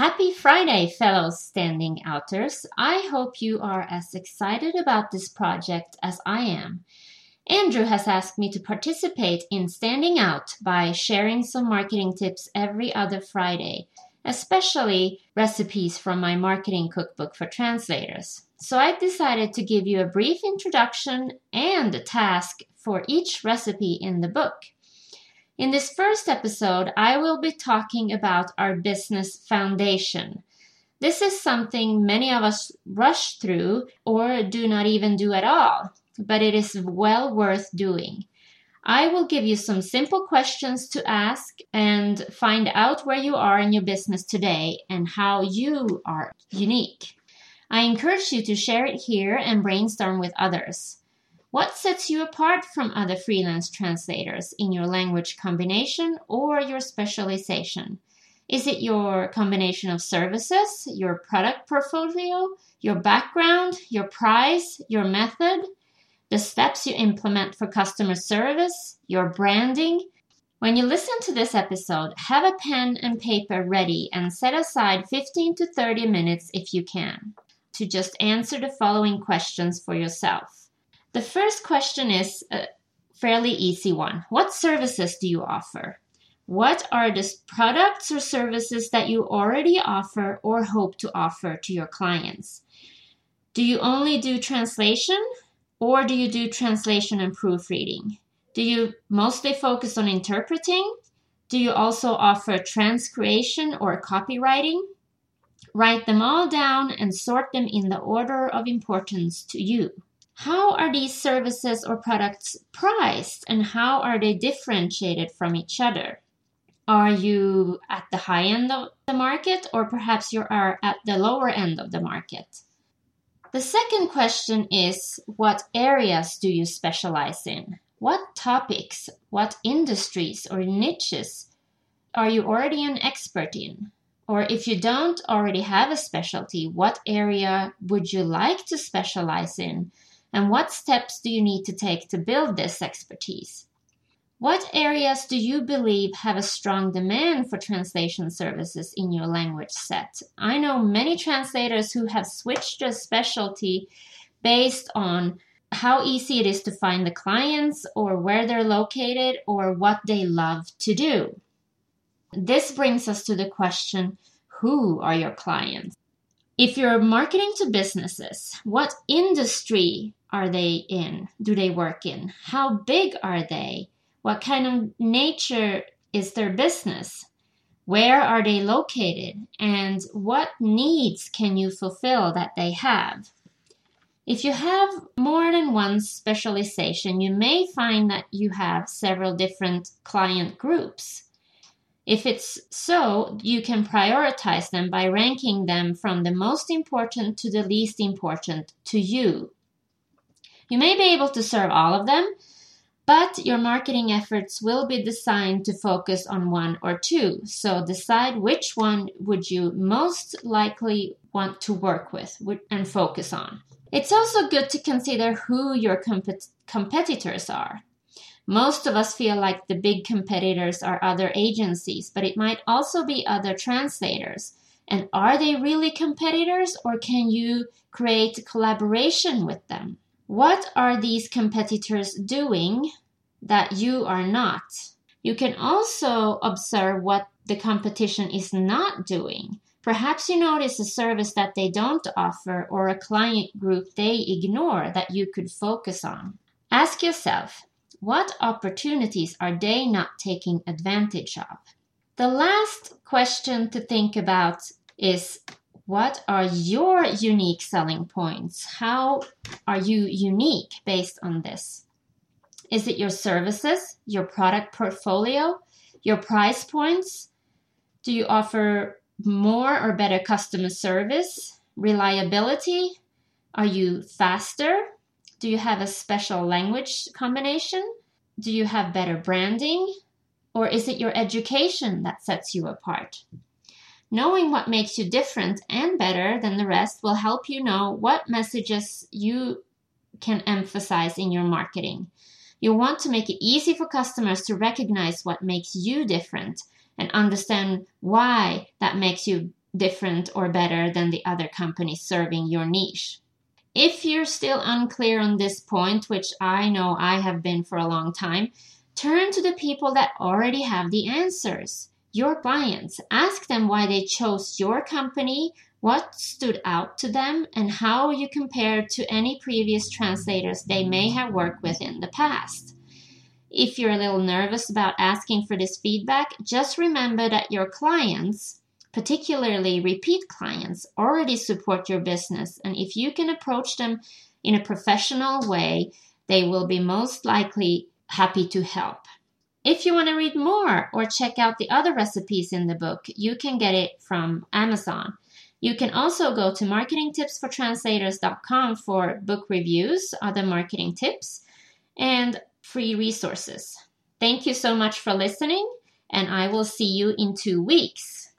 Happy Friday, fellow standing outers. I hope you are as excited about this project as I am. Andrew has asked me to participate in Standing Out by sharing some marketing tips every other Friday, especially recipes from my marketing cookbook for translators. So I decided to give you a brief introduction and a task for each recipe in the book. In this first episode, I will be talking about our business foundation. This is something many of us rush through or do not even do at all, but it is well worth doing. I will give you some simple questions to ask and find out where you are in your business today and how you are unique. I encourage you to share it here and brainstorm with others. What sets you apart from other freelance translators in your language combination or your specialization? Is it your combination of services, your product portfolio, your background, your price, your method, the steps you implement for customer service, your branding? When you listen to this episode, have a pen and paper ready and set aside 15 to 30 minutes if you can to just answer the following questions for yourself. The first question is a fairly easy one. What services do you offer? What are the products or services that you already offer or hope to offer to your clients? Do you only do translation or do you do translation and proofreading? Do you mostly focus on interpreting? Do you also offer transcreation or copywriting? Write them all down and sort them in the order of importance to you. How are these services or products priced and how are they differentiated from each other? Are you at the high end of the market or perhaps you are at the lower end of the market? The second question is what areas do you specialize in? What topics, what industries or niches are you already an expert in? Or if you don't already have a specialty, what area would you like to specialize in? And what steps do you need to take to build this expertise? What areas do you believe have a strong demand for translation services in your language set? I know many translators who have switched their specialty based on how easy it is to find the clients or where they're located or what they love to do. This brings us to the question who are your clients? If you're marketing to businesses, what industry are they in? Do they work in? How big are they? What kind of nature is their business? Where are they located? And what needs can you fulfill that they have? If you have more than one specialization, you may find that you have several different client groups. If it's so, you can prioritize them by ranking them from the most important to the least important to you you may be able to serve all of them, but your marketing efforts will be designed to focus on one or two. So decide which one would you most likely want to work with and focus on. It's also good to consider who your comp- competitors are. Most of us feel like the big competitors are other agencies, but it might also be other translators. And are they really competitors or can you create collaboration with them? What are these competitors doing that you are not? You can also observe what the competition is not doing. Perhaps you notice a service that they don't offer or a client group they ignore that you could focus on. Ask yourself, what opportunities are they not taking advantage of? The last question to think about is what are your unique selling points? How are you unique based on this? Is it your services, your product portfolio, your price points? Do you offer more or better customer service, reliability? Are you faster? Do you have a special language combination? Do you have better branding? Or is it your education that sets you apart? Knowing what makes you different and better than the rest will help you know what messages you can emphasize in your marketing. You want to make it easy for customers to recognize what makes you different and understand why that makes you different or better than the other companies serving your niche. If you're still unclear on this point, which I know I have been for a long time, turn to the people that already have the answers. Your clients. Ask them why they chose your company, what stood out to them, and how you compare to any previous translators they may have worked with in the past. If you're a little nervous about asking for this feedback, just remember that your clients particularly repeat clients, already support your business. And if you can approach them in a professional way, they will be most likely happy to help. If you want to read more or check out the other recipes in the book, you can get it from Amazon. You can also go to marketingtipsfortranslators.com for book reviews, other marketing tips, and free resources. Thank you so much for listening, and I will see you in two weeks.